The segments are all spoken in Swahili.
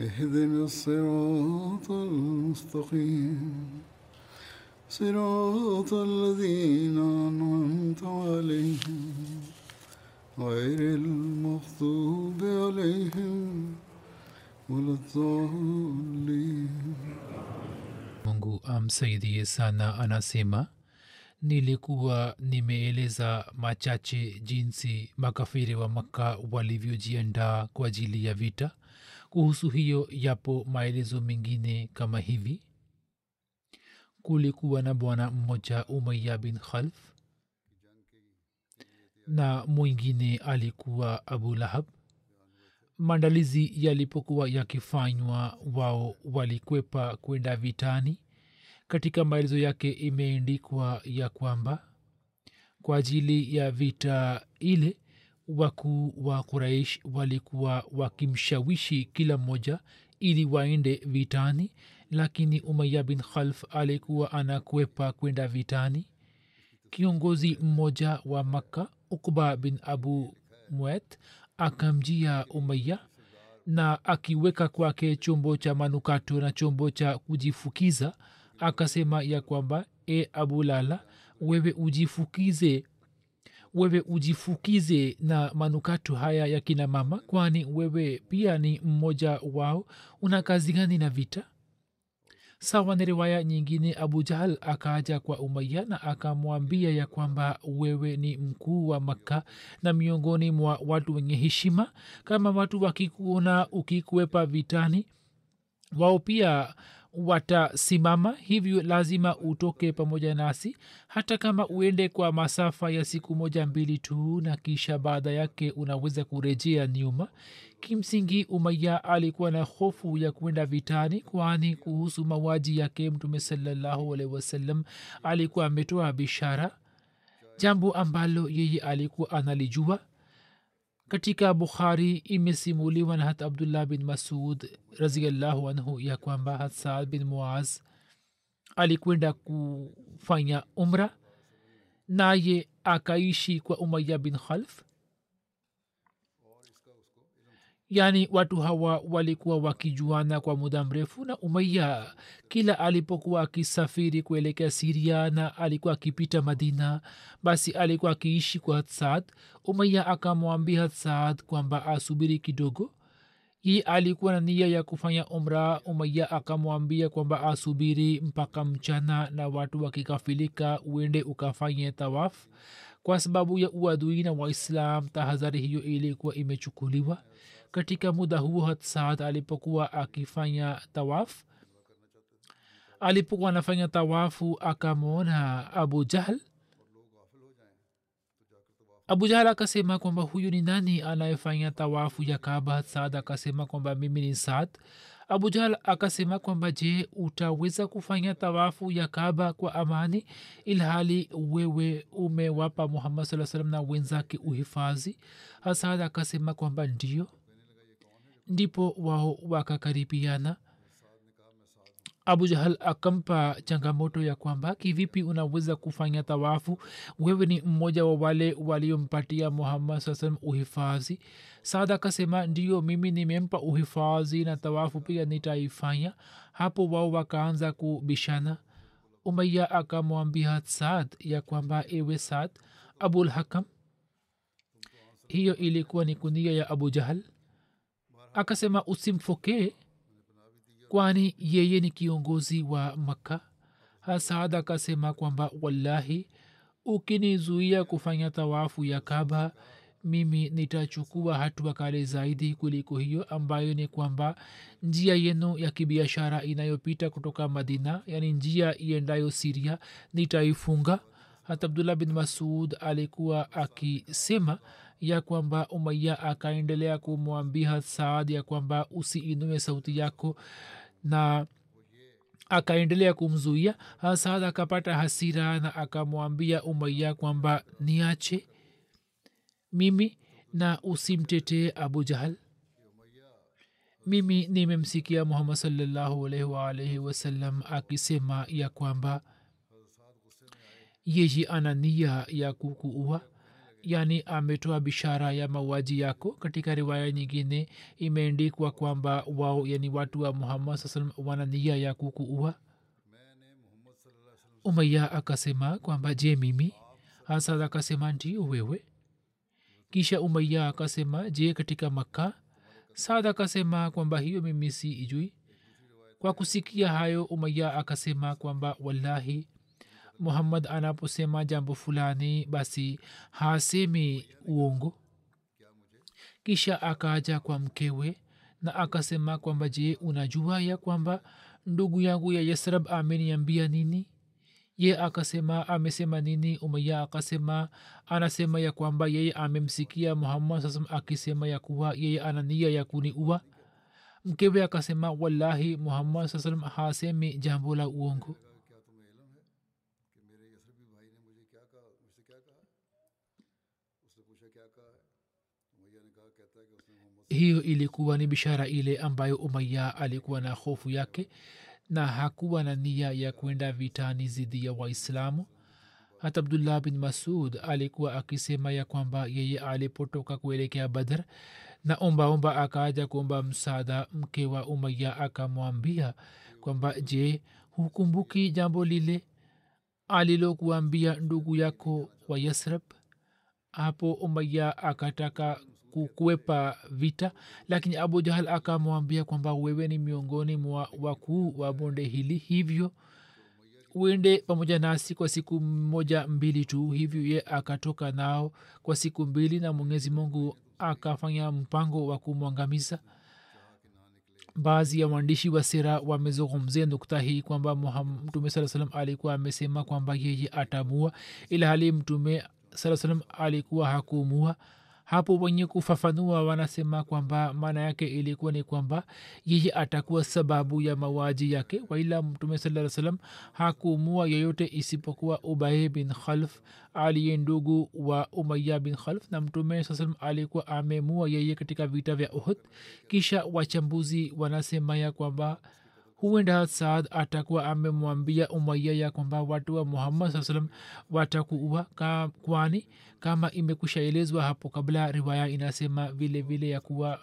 اهدنا الصراط المستقيم صراط الذين أنعمت عليهم غير المغضوب عليهم ولا الضالين mungu amsaidie sana anasema nilikuwa nimeeleza machache jinsi makafiri wa makka walivyojiandaa kwa ajili ya vita kuhusu hiyo yapo maelezo mengine kama hivi. Kulikuwa na bwana mmoja umaya bin khalf na mwingine alikuwa abu lahab. Maandalizi yalipokuwa yakifanywa wao walikwepa kwenda vitani. Katika maelezo yake imeendikwa ya kwamba kwa ajili ya vita ile wakuu wa quraish walikuwa wakimshawishi kila mmoja ili waende vitani lakini umaya bin khalf alikuwa anakwepa kwenda vitani. Kiongozi mmoja wa makka ukba bin abu mwet akamjia umaya na akiweka kwake chombo cha manukato na chombo cha kujifukiza akasema ya kwamba e abu lala wewe ujifukize wewe ujifukize na manukato haya ya kina mama kwani wewe pia ni mmoja wao. Una kazi gani na vita? Sawa na riwaya nyingine abu jahal akaja kwa umaya na akamwambia ya kwamba wewe ni mkuu wa makka na miongoni mwa watu wenye heshima. Kama watu wakikuona ukikuwepa vitani wao pia watasimama hivyo lazima utoke pamoja nasi hata kama uende kwa masafa ya siku moja mbili tu na kisha baada yake unaweza kurejea nyuma. Kimsingi umaya alikuwa na hofu ya kwenda vitani kwani kuhusu mawaji yake mtume salallahu wasallam alikuwa ametoa bishara jambo ambalo yeye alikuwa analijua katika bukhari imesimuliwa na hat abdullah bin masud raziallahu anhu ya kwamba hat saad bin muaz alikwenda kufanya umra naye akaishi kwa umaya bin khalf yaani watu hawa walikuwa wakijuana kwa muda mrefu na umaya kila alipokuwa akisafiri kuelekea siria na alikuwa akipita madina basi alikuwa akiishi kwa hatsad umaya akamwambia hatsad kwamba asubiri kidogo. Yii alikuwa na nia ya kufanya umra umaya akamwambia kwamba asubiri mpaka mchana na watu wakikafilika uende ukafanye tawaf. Kwa sababu ya uadui na waislam tahadhari hiyo ilikuwa imechukuliwa katika muda huo hatsaad alipokuwa akifanya tawaf. Alipokuwa anafanya tawafu akamwona abu jahl. Abu jahl akasema kwamba huyu ni nani anayefanya tawafu ya kaba saad akasema kwamba mimi ni saad. Abu jahl akasema kwamba je utaweza kufanya tawafu ya kaba kwa amani ilhali wewe umewapa muhammad saa salam na wenzake uhifadhi? Hasad akasema kwamba ndio ndipo wao wakakaribiana. Abu jahal akampa changamoto ya kwamba kivipi unaweza kufanya tawafu? Wewe ni mmoja wa wale waliompatia muhammad saa salam uhifadhi. Saad akasema ndio mimi nimempa uhifadhi na tawafu pia nitaifanya. Hapo wao wakaanza kubishana. Umaya akamwambia saad ya kwamba ewe saad abulhakam hiyo ilikuwa ni kunia ya abu jahal akasema usimfokee kwani yeye ni kiongozi wa makka. Hasad akasema kwamba wallahi ukinizuia kufanya tawafu ya kaba mimi nitachukua hatua kale zaidi kuliko hiyo ambayo ni kwamba njia yenu ya kibiashara inayopita kutoka madina yani njia iendayo siria nitaifunga hata abdullah bin masud alikuwa akisema ya kwamba umaya akaendelea kumwambia saad ya kwamba usiinue sauti yako na akaendelea kumzuia. Saad akapata hasira na akamwambia umaya kwamba niache mimi na usimtetee abu jahal mimi nimemsikia muhammad salllahu alaihi waalaihi wasallam akisema ya kwamba yeye ana nia ya kukuua yani ametoa bishara ya mauaji yako. Katika riwaya nyingine imeendikwa kwamba wao yani watu wa muhammad saa salam wana nia ya kukuua. Umaya akasema kwamba je mimi? Hasad akasema ndio wewe. Kisha umaya akasema je katika makka? Saad akasema kwamba hiyo mimi si ijui kwa kusikia hayo umaya akasema kwamba wallahi muhammad anaposema jambo fulani basi hasemi uongo. Kisha akaja kwa mkewe na akasema kwamba je unajua ya kwamba ndugu yangu ya yasrab ameniambia nini? Ye akasema amesema nini? Umaya akasema anasema ya kwamba yeye amemsikia muhammad sasam akisema ya kuwa yeye ana nia ya kuniua. Mkewe akasema wallahi muhammad saa salam hasemi jambo la uongo hiyo ilikuwa ni bishara ile ambayo umaya alikuwa na hofu yake na hakuwa na nia ya kwenda vitani zidi ya waislamu. Hata abdullah bin masud alikuwa akisema ya kwamba yeye alipotoka kuelekea badr na ombaomba akaja kuomba msaada mke wa umaya akamwambia kwamba je hukumbuki jambo lile alilokuambia ndugu yako wa yasrab hapo umaya akataka kukwepa vita. Lakini abu jahal akamwambia kwamba wewe ni miongoni mwa wakuu wa bonde hili. Hivyo uende pamoja nasi kwa siku moja mbili tu. Hivyo ye akatoka nao kwa siku mbili na mwenyezi mungu akafanya mpango wa kumwangamiza. Baadhi ya waandishi wa sera wamezungumzia nukta hii kwamba mtume saa salam alikuwa amesema kwamba yeye atamua ila hali mtume saa salam alikuwa hakumua hapo wenye kufafanua wanasema kwamba maana yake ilikuwa ni kwamba yeye atakuwa sababu ya mawaji yake waila mtume saa salam hakumua yeyote isipokuwa ubaye bin khalf aliye ndugu wa umaya bin khalf na mtume saa salam alikuwa amemua yeye katika vita vya uhud. Kisha wachambuzi wanasema ya kwamba huenda saad atakuwa amemwambia umaya ya kwamba watu wa muhammad saa salam watakuua ka, kwani kama imekushaelezwa hapo kabla riwaya inasema vile vile ya kuwa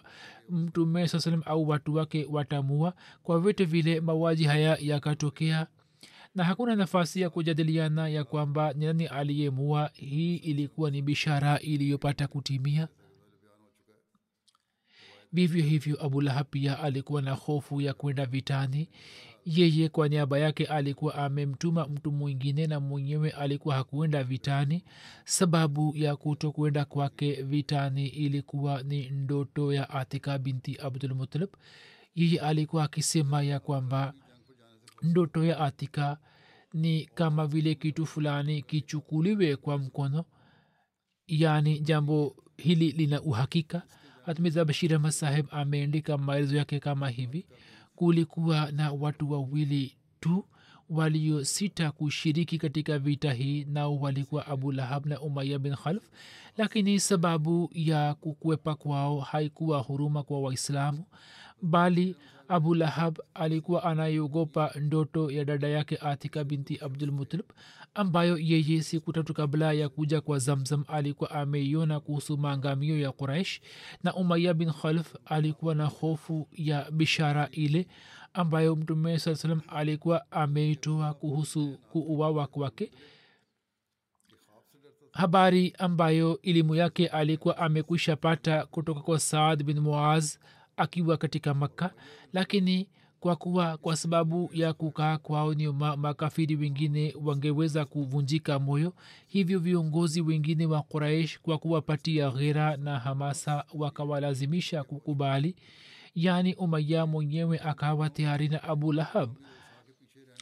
mtume saa salam au watu wake watamua kwa vyote vile mawaji haya yakatokea na hakuna nafasi ya kujadiliana ya kwamba nani aliyemua hii ilikuwa ni bishara iliyopata kutimia vivyo hivyo abulahab pia alikuwa na hofu ya kwenda vitani. Yeye kwa niaba yake alikuwa amemtuma mtu mwingine na mwenyewe alikuwa hakuenda vitani. Sababu ya kuto kwenda kwake vitani ilikuwa ni ndoto ya atika binti abdulmutalib yeye alikuwa akisema ya kwamba ndoto ya atika ni kama vile kitu fulani kichukuliwe kwa mkono. Yaani jambo hili lina uhakika hatmiza bashir ahmad saheb ameandika maelezo yake kama hivi kulikuwa na watu wawili tu waliosita kushiriki katika vita hii nao walikuwa abu lahab na umaya bin khalf lakini sababu ya kukwepa kwao haikuwa huruma kwa waislamu bali abu lahab alikuwa anayeogopa ndoto ya dada yake atika binti abdulmutalib ambayo yeye siku tatu kabla ya kuja kwa zamzam alikuwa ameiona kuhusu maangamio ya quraish na umaya bin khalf alikuwa na hofu ya bishara ile ambayo mtume saa salam alikuwa ameitoa kuhusu kuuawa kwake. Habari ambayo elimu yake alikuwa amekwisha pata kutoka kwa saad bin muaz akiwa katika makka lakini kwa kuwa kwa sababu ya kukaa kwao nyuma makafiri wengine wangeweza kuvunjika moyo. Hivyo viongozi wengine wa quraish kwa kuwapatia ghera na hamasa wakawalazimisha kukubali. Yaani umaya mwenyewe akawa tayari na abu lahab.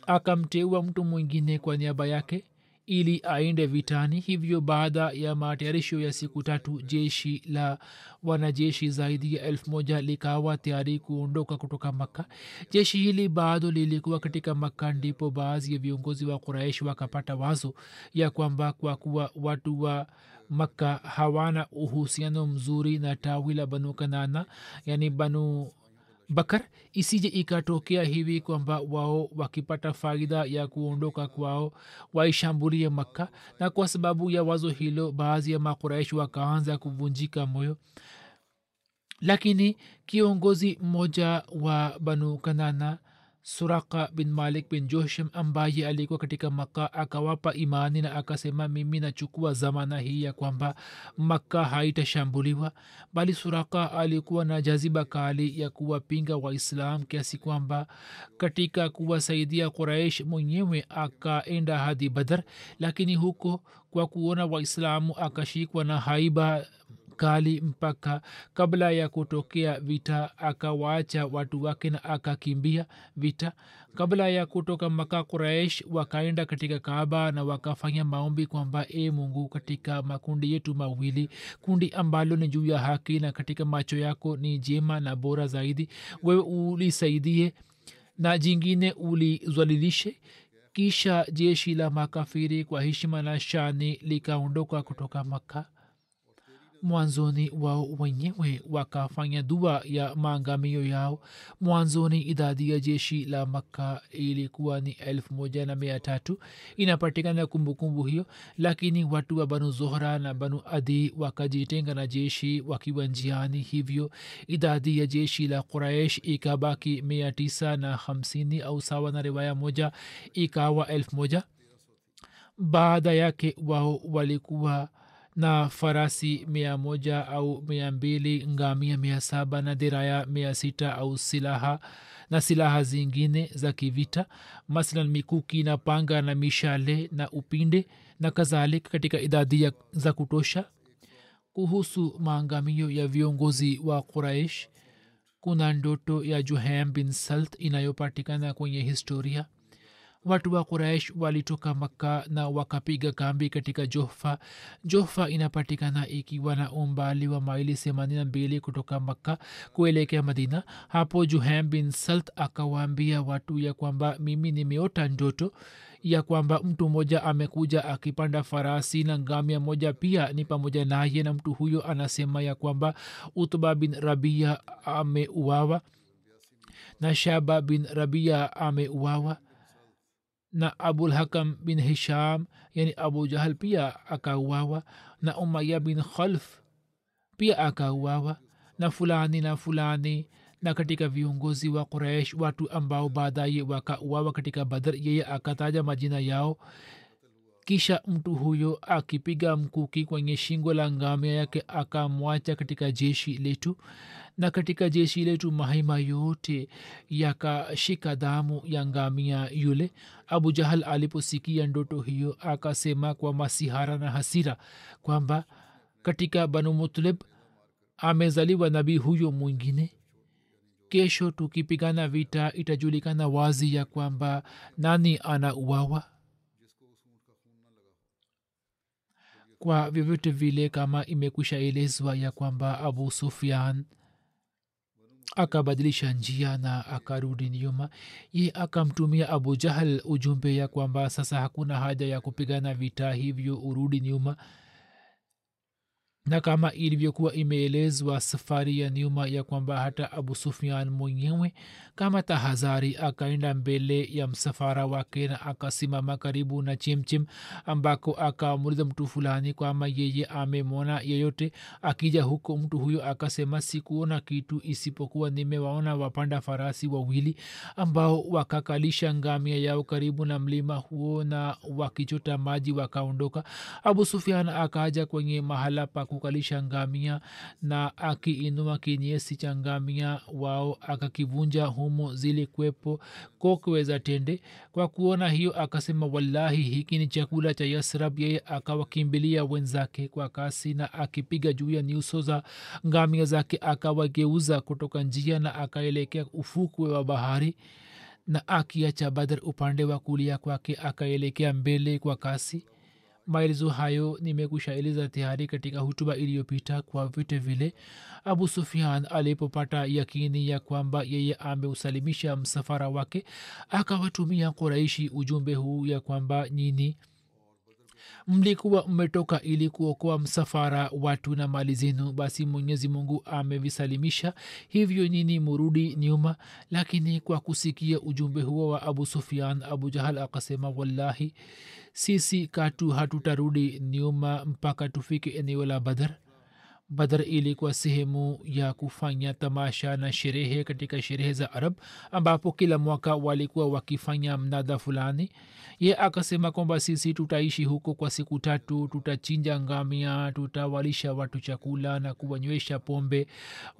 Akamteua mtu mwingine kwa niaba yake ili aende vitani. Hivyo baada ya matayarisho ya siku tatu jeshi la wanajeshi zaidi ya elfu moja likawa tayari kuondoka kutoka makka. Jeshi hili bado lilikuwa katika makka ndipo baadhi ya viongozi wa kuraishi wakapata wazo ya kwamba kwa kuwa watu wa makka hawana uhusiano mzuri na tawi la banu kanana yani banu bakar isije ikatokea hivi kwamba wao wakipata faida ya kuondoka kwao waishambulie makka. Na kwa sababu ya wazo hilo baadhi ya makuraishi wakaanza kuvunjika moyo. Lakini kiongozi mmoja wa banu kanana suraka bin malik bin josham ambaye alikuwa katika maka akawapa imani na akasema mimi nachukua zamana hii ya kwamba makka haitashambuliwa. Bali suraka alikuwa na jaziba kali ya kuwapinga waislam kiasi kwamba katika kuwasaidia quraish mwenyewe akaenda hadi badar lakini huko kwa kuona waislamu akashikwa na haiba kali mpaka kabla ya kutokea vita akawaacha watu wake na akakimbia vita. Kabla ya kutoka maka kuraish wakaenda katika kaaba na wakafanya maombi kwamba e mungu katika makundi yetu mawili kundi ambalo ni juu ya haki na katika macho yako ni jema na bora zaidi wewe ulisaidie na jingine ulizwalilishe. Kisha jeshi la makafiri kwa heshima na shani likaondoka kutoka makka mwanzoni wao wenyewe wakafanya dua ya maangamio yao. Mwanzoni idadi ya jeshi la makka ilikuwa ni elfu moja na mia tatu. Inapatikana kumbukumbu hiyo lakini watu wa banu zohra na banu adi wakajitenga na jeshi wakiwa njiani. Hivyo idadi ya jeshi la quraish ikabaki mia tisa na hamsini au sawa na riwaya moja ikawa elfu moja. Baada yake wao walikuwa na farasi mia moja au mia mbili ngamia mia saba na diraya mia sita au silaha na silaha zingine za kivita masalan mikuki na panga na mishale na upinde na kadhalika katika idadi za kutosha. Kuhusu maangamio ya viongozi wa quraish kuna ndoto ya juhem bin salt inayopatikana kwenye historia watu wa quraish walitoka makka na wakapiga kambi katika johfa jofa inapatikana ikiwa na umbali wa maili themanini na mbili kutoka makka kuelekea madina. Hapo juhem bin salt akawaambia watu ya kwamba mimi nimeota ndoto ya kwamba mtu mmoja amekuja akipanda farasi na ngamia moja pia ni pamoja naye na mtu huyo anasema ya kwamba utba bin rabia ameuawa na shaba bin rabia ameuawa na abulhakam bin hisham yani abu jahal pia akauawa na umaya bin khalf pia akauawa na fulani na fulani na katika viongozi wa quraish watu ambao baadaye wakauawa katika badar yeye akataja majina yao kisha mtu huyo akipiga mkuki kwenye shingo la ngamia yake akamwacha katika jeshi letu. Na katika jeshi letu mahima yote yakashika damu ya ngamia yule. Abu jahal aliposikia ndoto hiyo akasema kwa masihara na hasira kwamba katika banu mutlib amezaliwa nabii huyo mwingine. Kesho tukipigana vita itajulikana wazi ya kwamba nani ana uwawa kwa vyovyote vile kama imekwisha elezwa ya kwamba abu sufian akabadilisha njia na akarudi nyuma. Ye akamtumia abu jahal ujumbe ya kwamba sasa hakuna haja ya kupigana vita hivyo urudi nyuma na kama ilivyokuwa imeelezwa safari ya nyuma ya kwamba hata abu sufian mwenyewe kama tahadhari akaenda mbele ya msafara wake na akasimama karibu na chimchim ambako akamuliza mtu fulani kwama yeye amemwona yeyote. Akija huko mtu huyo akasema sikuona kitu isipokuwa nimewaona wapanda farasi wawili ambao wakakalisha ngamia yao karibu na mlima huo na wakichota maji wakaondoka. Abu sufian akaja kwenye mahala pa kukalisha ngamia na akiinua kinyesi cha ngamia wao akakivunja humo zilikwepo kokwe za tende. Kwa kuona hiyo akasema wallahi hiki ni chakula cha yasrab. Yeye akawakimbilia wenzake kwa kasi na akipiga juu ya nyuso za ngamia zake akawageuza kutoka njia na akaelekea ufukwe wa bahari na akiacha badr upande wa kulia kwake akaelekea mbele kwa kasi maelezo hayo nimekushaeleza tayari katika hutuba iliyopita kwa vyote vile abu sufian alipopata yakini ya kwamba yeye ameusalimisha msafara wake akawatumia kuraishi ujumbe huu ya kwamba nyini mlikuwa mmetoka ili kuokoa msafara watu na mali zenu basi mwenyezi mungu amevisalimisha. Hivyo nyini murudi nyuma. Lakini kwa kusikia ujumbe huo wa abu sufian abu jahal akasema wallahi sisi katu hatutarudi nyuma mpaka tufike eneo la badar badar ilikuwa sehemu ya kufanya tamasha na sherehe katika sherehe za arab ambapo kila mwaka walikuwa wakifanya mnada fulani. Ye akasema kwamba sisi tutaishi huko kwa siku tatu tutachinja ngamia tutawalisha watu chakula na kuwanywesha pombe.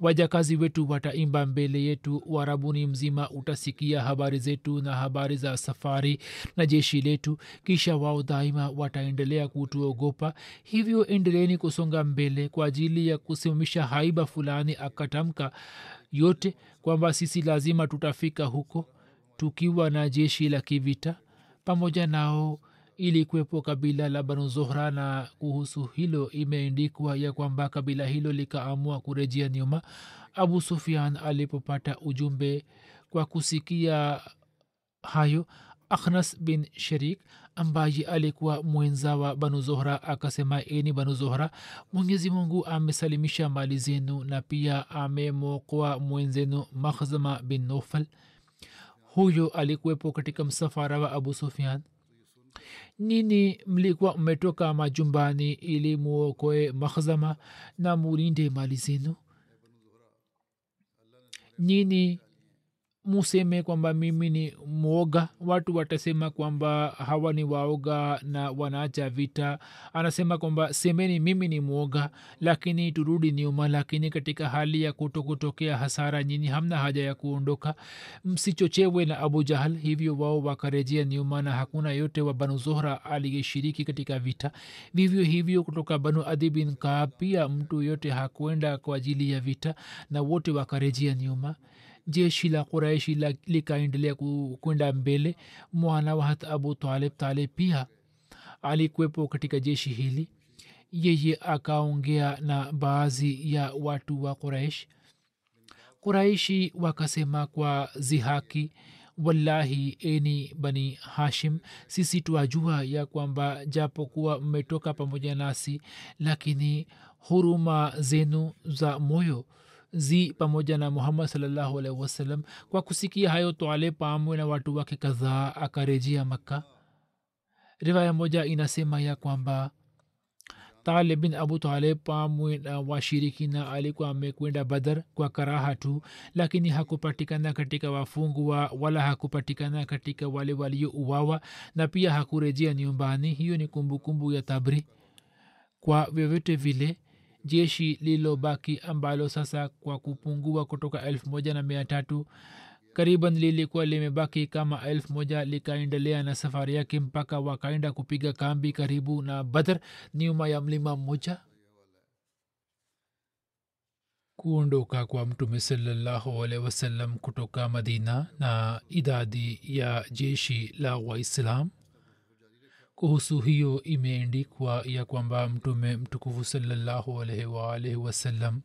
Wajakazi wetu wataimba mbele yetu warabuni mzima utasikia habari zetu na habari za safari na jeshi letu kisha wao daima wataendelea kutuogopa. Hivyo endeleeni kusonga mbele kwa ajili ya kusimamisha haiba fulani akatamka yote kwamba sisi lazima tutafika huko tukiwa na jeshi la kivita pamoja nao ili kuwepo kabila la banu zohra na kuhusu hilo imeendikwa ya kwamba kabila hilo likaamua kurejea nyuma. Abu sufian alipopata ujumbe kwa kusikia hayo akhnas bin sharik ambaye alikuwa mwenza wa banu zohra akasema eni banu zohra mwenyezi mungu amesalimisha mali zenu na pia amemwokoa mwenzenu makhzama bin nofal huyo alikuwepo katika msafara wa abu sufian nini mlikuwa mmetoka majumbani ili muokoe makhzama na mulinde mali zenu? Nini museme kwamba mimi ni mwoga. Watu watasema kwamba hawa ni waoga na wanaacha vita. Anasema kwamba semeni mimi ni mwoga lakini turudi nyuma lakini katika hali ya kuto kutokea hasara nyinyi hamna haja ya kuondoka. Msichochewe na abu jahal. Hivyo wao wakarejea nyuma na hakuna yote wa banu zohra aliyeshiriki katika vita. Vivyo hivyo kutoka banu adi bin kaab pia mtu yote hakwenda kwa ajili ya vita na wote wakarejea nyuma jeshi la kuraishi likaendelea kwenda mbele. Mwana wa hat abu talib talib pia alikuwepo katika jeshi hili. Yeye akaongea na baadhi ya watu wa quraish quraishi wakasema kwa zihaki wallahi eni bani hashim sisi twajua ya kwamba japokuwa mmetoka pamoja nasi lakini huruma zenu za moyo zi pamoja na muhammad salllahu alaihi wasallam. Kwa kusikia hayo twale pamwe na watu wake kadhaa akarejea makka. Riwaya moja inasema ya kwamba tale bin abu talib pamwe na washirikina alikuwa amekwenda badar kwa karaha tu lakini hakupatikana katika wafungwa wala hakupatikana katika wale waliouawa na pia hakurejea nyumbani. Hiyo ni kumbukumbu kumbu ya tabri. Kwa vyovyote vile jeshi lililobaki ambalo sasa kwa kupungua kutoka elfu moja na mia tatu kariban lilikuwa limebaki kama elfu moja likaendelea na safari yake mpaka wakaenda kupiga kambi karibu na badr nyuma ya mlima mmoja. Kuondoka kwa mtume salallahu alehi wasallam kutoka madina na idadi ya jeshi la waislam kuhusu hiyo imeendikwa ya kwamba mtume mtukufu salallahu alaihi waalaihi wasallam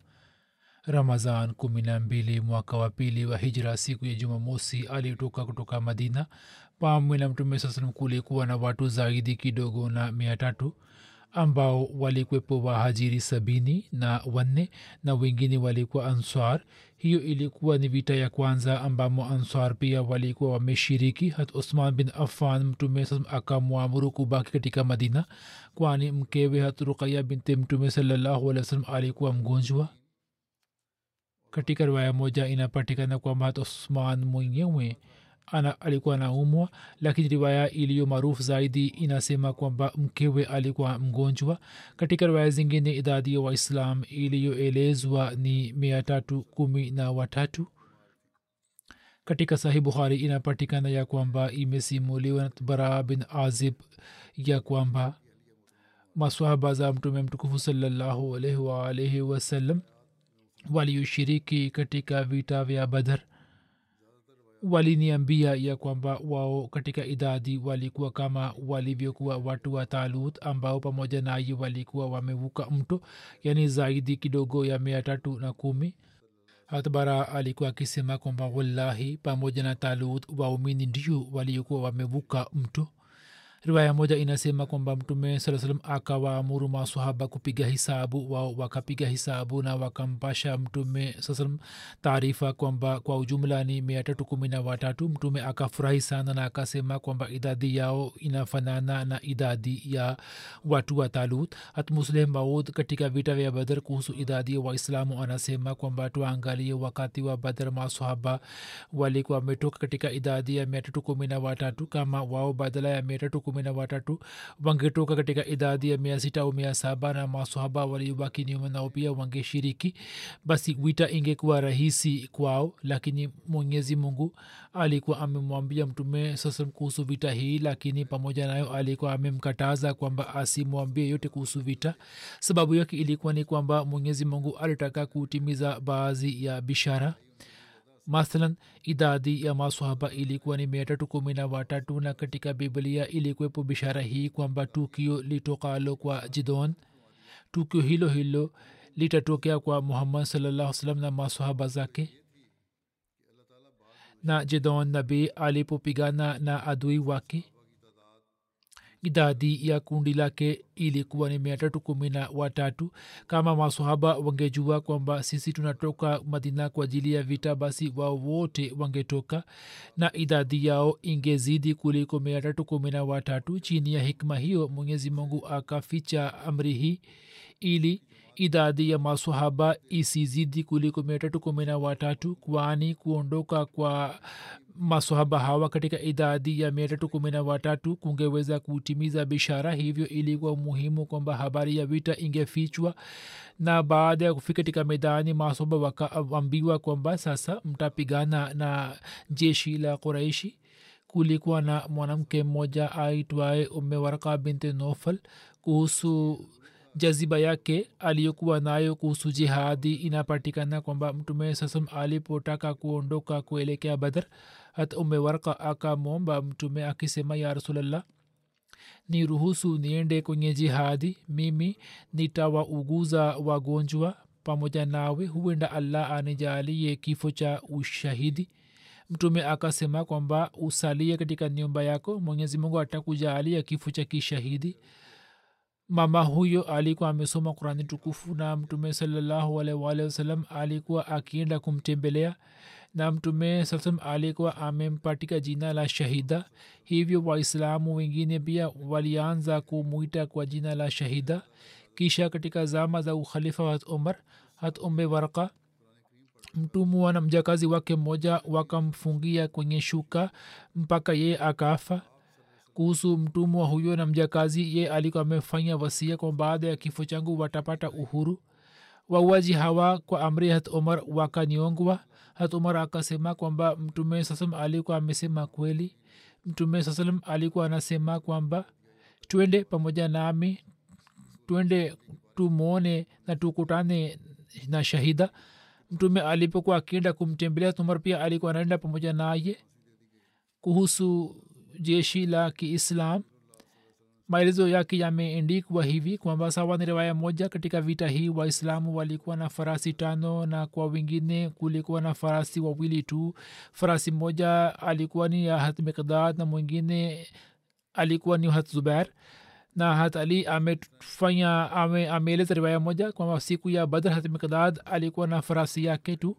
ramazan kumi na mbili mwaka wa pili wa hijra siku ya jumamosi alitoka kutoka madina. Pamwe na mtume saa salam kulikuwa na watu zaidi kidogo na mia tatu ambao walikwepo wahajiri sabini na wanne na wengine walikuwa answar. Hiyo ilikuwa ni vita ya kwanza ambamo answar pia walikuwa wameshiriki. Hat usman bin afan mtume akamwamuru kubaki katika madina kwani mkewe hat ruqaya binti mtume salallahu alih wasalam alikuwa mgonjwa. Katika riwaya moja inapatikana kwamba hat usman mwenyewe ana, alikuwa anaumwa lakini riwaya iliyo maarufu zaidi inasema kwamba mkewe alikuwa mgonjwa. Katika riwaya zingine idadi ya waislam iliyoelezwa ni mia tatu kumi na watatu. Katika sahih bukhari inapatikana ya kwamba imesimuliwa na bara bin azib ya kwamba maswahaba za mtume mtukufu salallahu alaihi waalaihi wasallam walioshiriki katika vita vya badar waliniambia ya kwamba wao katika idadi walikuwa kama walivyokuwa watu wa talut ambao pamoja naye walikuwa wamevuka mto yani zaidi kidogo ya mia tatu na kumi. Hatbara alikuwa akisema kwamba wallahi pamoja na talut waumini ndio waliokuwa wamevuka mto riwaya moja inasema kwamba mtume saa salam akawaamuru masahaba kupiga hisabu. Wao wakapiga hisabu na wakampasha mtume saa salam taarifa kwamba kwa ujumla ni mia tatu kumi na watatu. Mtume akafurahi sana na akasema kwamba idadi yao inafanana na idadi ya watu wa talut. Hatmusleh maud katika vita vya badar kuhusu idadi ya waislamu anasema kwamba tuangalie wakati wa badar masahaba walikuwa wametoka katika idadi ya mia tatu kumi na watatu. Kama wao badala ya mia tatu kumi na watatu. Wangetoka katika idadi ya mia sita au mia saba na masahaba waliobaki nyuma nao pia wangeshiriki. Basi wita ingekuwa rahisi kwao lakini mwenyezi mungu alikuwa amemwambia mtume sasa kuhusu vita hii lakini pamoja nayo alikuwa amemkataza kwamba asimwambie yote kuhusu vita. Sababu yake ilikuwa ni kwamba mwenyezi mungu alitaka kutimiza baadhi ya bishara mathalan idadi ya maswahaba ilikuwa ni mia tatu kumi na watatu na katika biblia ilikuwepo bishara hii kwamba tukio litokalo kwa jidon tukio hilo hilo litatokea kwa muhammad salallahu salam na maswahaba zake. Na jidon nabii alipopigana na adui wake idadi ya kundi lake ilikuwa ni mia tatu kumi na watatu. Kama masahaba wangejua kwamba sisi tunatoka madina kwa ajili ya vita basi wao wote wangetoka na idadi yao ingezidi kuliko mia tatu kumi na watatu. Chini ya hikma hiyo mwenyezi mungu akaficha amri hii ili idadi ya masahaba isizidi kuliko mia tatu kumi na watatu kwani kuondoka kwa masahaba hawa katika idadi ya mia tatu kumi na watatu kungeweza kutimiza bishara. Hivyo ilikuwa muhimu kwamba habari ya vita ingefichwa na baada ya kufika katika medani masohaba wakaambiwa kwamba sasa mtapigana na jeshi la quraishi. Kulikuwa na mwanamke mmoja aitwaye ume waraka binti nofal kuhusu jaziba yake aliyokuwa nayo kuhusu jihadi inapatikana kwamba mtume sasam alipotaka kuondoka kuelekea badar hata umewarka akamwomba mtume akisema ya rasulllah ni ruhusu niende kwenye jihadi. Mimi nitawauguza wagonjwa pamoja nawe. Huenda allah anijalie kifo cha ushahidi. Mtume akasema kwamba usalie katika nyumba yako. Mwenyezi mungu atakujalia kifo cha kishahidi. Mama huyo alikuwa amesoma qurani tukufu na mtume salallahu alwalhi wasalam alikuwa akienda kumtembelea na mtume salam alikuwa amempatika jina la shahida. Hivyo waislamu wengine pia walianza kumwita kwa jina la shahida. Kisha katika zama za ukhalifa wa umar hat umbe warka mtumwa na mjakazi wake mmoja wakamfungia kwenye shuka mpaka ye akafa. Kuhusu mtumwa huyo na mjakazi ye alikuwa amefanya wasia kwa baada ya kifo changu watapata uhuru. Wauaji hawa kwa amri hat umar wakanyongwa hat umar akasema kwamba mtume sasam alikuwa amesema kweli. Mtume sasalam alikuwa anasema kwamba twende pamoja nami twende tumwone na tukutane na shahida. Mtume alipokuwa akienda kumtembelea umar pia alikuwa anaenda pamoja naye. Kuhusu jeshi la kiislam maelezo yake yameendikwa hivi kwamba sawa ni riwaya moja katika vita hii waislamu walikuwa na farasi tano na kwa wengine kulikuwa na farasi wawili tu. Farasi moja alikuwa ni ya hat miqdad na mwingine alikuwa ni hat zubair. Na hat ali amefanya ame, ameeleza riwaya moja kwamba siku ya badr hat miqdad alikuwa na farasi yake tu.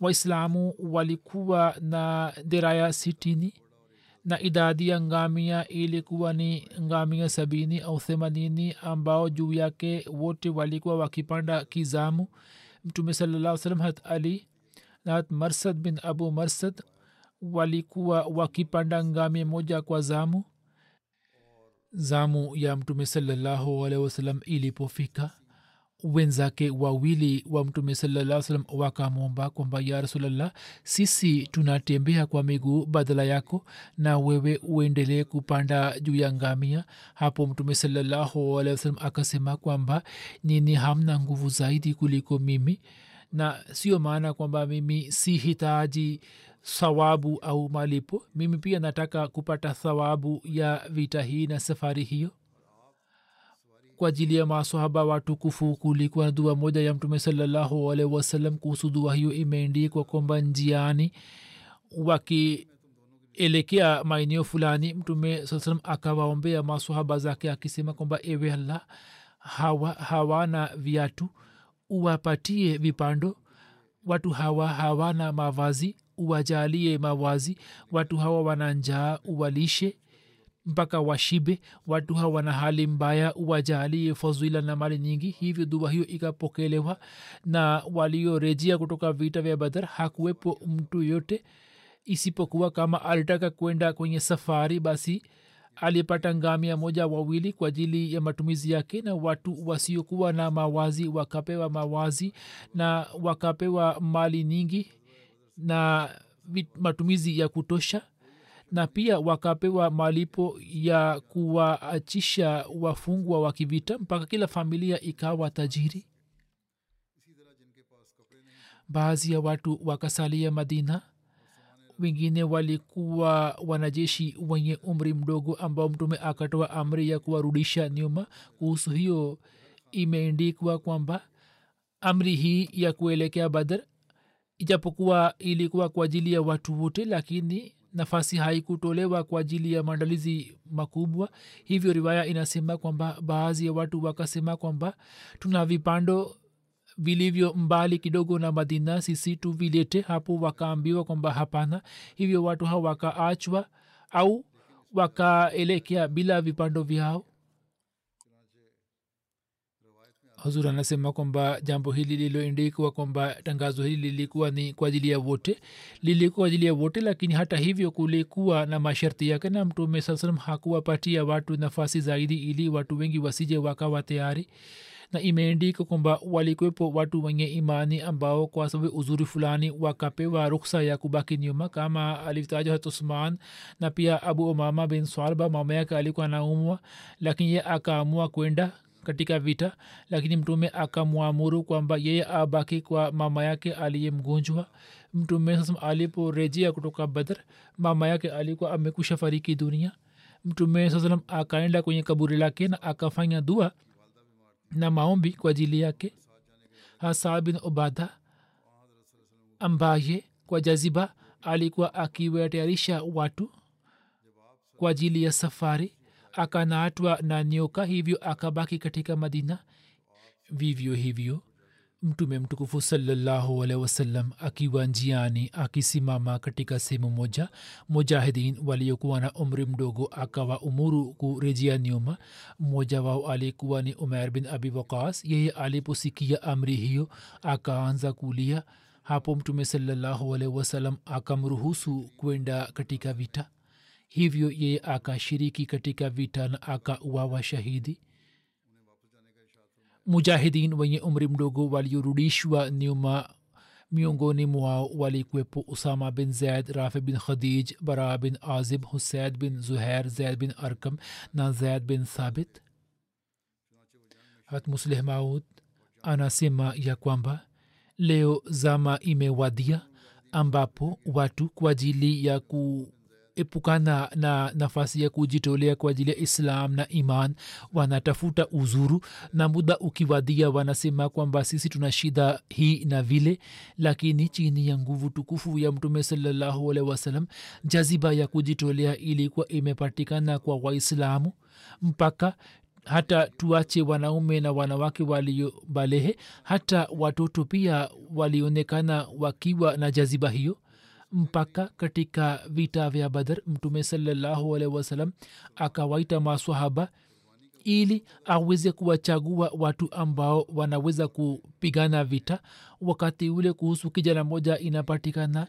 Waislamu walikuwa na diraya sitini na idadi ya ngamia ilikuwa ni ngamia sabini au themanini ambao juu yake wote walikuwa wakipanda kizamu. Mtume salalaa salam hat ali na hat marsad bin abu marsad walikuwa wakipanda ngamia moja kwa zamu zamu ya mtume salallahu alehi wasalam ilipofika wenzake wawili wa mtume salaa salam wakamwomba kwamba ya rasulllah sisi tunatembea kwa miguu badala yako na wewe uendelee kupanda juu ya ngamia. Hapo mtume salallahu akasema kwamba nini hamna nguvu zaidi kuliko mimi na sio maana kwamba mimi si hitaji thawabu au malipo. Mimi pia nataka kupata thawabu ya vita hii na safari hiyo kwa ajili ya masahaba watukufu kulikuwa na dua moja ya mtume salallahu alaihi kuhusu dua hiyo. Imeendikwa kwamba njiani wakielekea maeneo fulani mtume saa akawaombea masahaba zake akisema kwamba ewe allah hawa hawana viatu uwapatie vipando. Watu hawa hawana mavazi uwajalie mavazi. Watu hawa wana njaa uwalishe mpaka washibe. Watu hawa wana hali mbaya uwajalie fadhila na mali nyingi. Hivyo dua hiyo ikapokelewa na waliorejea kutoka vita vya badar hakuwepo mtu yote. Isipokuwa kama alitaka kwenda kwenye safari basi alipata ngamia moja wawili kwa ajili ya matumizi yake na watu wasiokuwa na mawazi wakapewa mawazi na wakapewa mali nyingi na matumizi ya kutosha na pia wakapewa malipo ya kuwaachisha wafungwa wa kivita mpaka kila familia ikawa tajiri. Baadhi ya watu wakasalia madina. Wengine walikuwa wanajeshi wenye umri mdogo ambao mtume akatoa amri ya kuwarudisha nyuma. Kuhusu hiyo imeendikwa kwamba amri hii ya kuelekea badar ijapokuwa ilikuwa kwa ajili ya watu wote lakini nafasi haikutolewa kwa ajili ya maandalizi makubwa. Hivyo riwaya inasema kwamba baadhi ya watu wakasema kwamba tuna vipando vilivyo mbali kidogo na madina sisi tuvilete hapo wakaambiwa kwamba hapana. Hivyo watu hao wakaachwa au wakaelekea bila vipando vyao huzur anasema kwamba jambo hili lililoendikwa kwamba tangazo hili lilikuwa ni kwa ajili ya wote. Lilikuwa kwa ajili ya wote lakini hata hivyo kulikuwa na masharti yake na mtume saa salam hakuwapatia watu nafasi zaidi ili watu wengi wasije wakawa tayari. Na imeendika kwamba walikuwepo watu wenye imani ambao kwa sababu uzuri fulani wakapewa ruksa ya kubaki nyuma kama alivyotaja hat usman na pia abu umama bin swalba mama yake alikuwa anaumwa lakini ye akaamua kwenda katika vita lakini mtume akamwamuru kwamba yeye abaki kwa mama yake aliye mgonjwa. Mtume sasa aliporejea kutoka badr mama yake alikuwa amekusha fariki dunia. Mtume saa salam akaenda kwenye kaburi lake na akafanya dua na maombi kwa ajili yake. Hasa bin ubada ambaye kwa jaziba alikuwa akiwatayarisha watu kwa ajili ya safari akanaatwa na nyoka hivyo akabaki katika madina. Vivyo hivyo mtume mtukufu salllahualhi wasallam akiwa njiani akisimama katika sehemu moja. Mujahidin waliokuwa na umri mdogo akawa umuru kurejea nyuma. Mmoja wao alikuwa ni umer bin abi waqas. Yeye aliposikia amri hiyo akaanza kulia. Hapo mtume salllahualhi wasallam akamruhusu kwenda katika vita hivyo yeye akashiriki katika vita na akauawa shahidi. Mujahidin wenye umri mdogo waliorudishwa nyuma miongoni mwao walikuwepo usama bin zaid rafi bin khadij bara bin azib husaid bin zuhair zaid bin arkam na zaid bin thabit. Hat musleh maud anasema ya kwamba leo zama imewadia ambapo watu kwa ajili ya ku epukana na nafasi ya kujitolea kwa ajili ya islam na iman wanatafuta uzuru na muda ukiwadia wanasema kwamba sisi tuna shida hii na vile lakini chini ya nguvu tukufu ya mtume salallahu wasalam jaziba ya kujitolea ilikuwa imepatikana kwa waislamu mpaka hata tuache wanaume na wanawake waliobalehe hata watoto pia walionekana wakiwa na jaziba hiyo mpaka katika vita vya badar mtume salallahu akawaita maswahaba ili aweze kuwachagua watu ambao wanaweza kupigana vita. Wakati ule kuhusu kijana moja inapatikana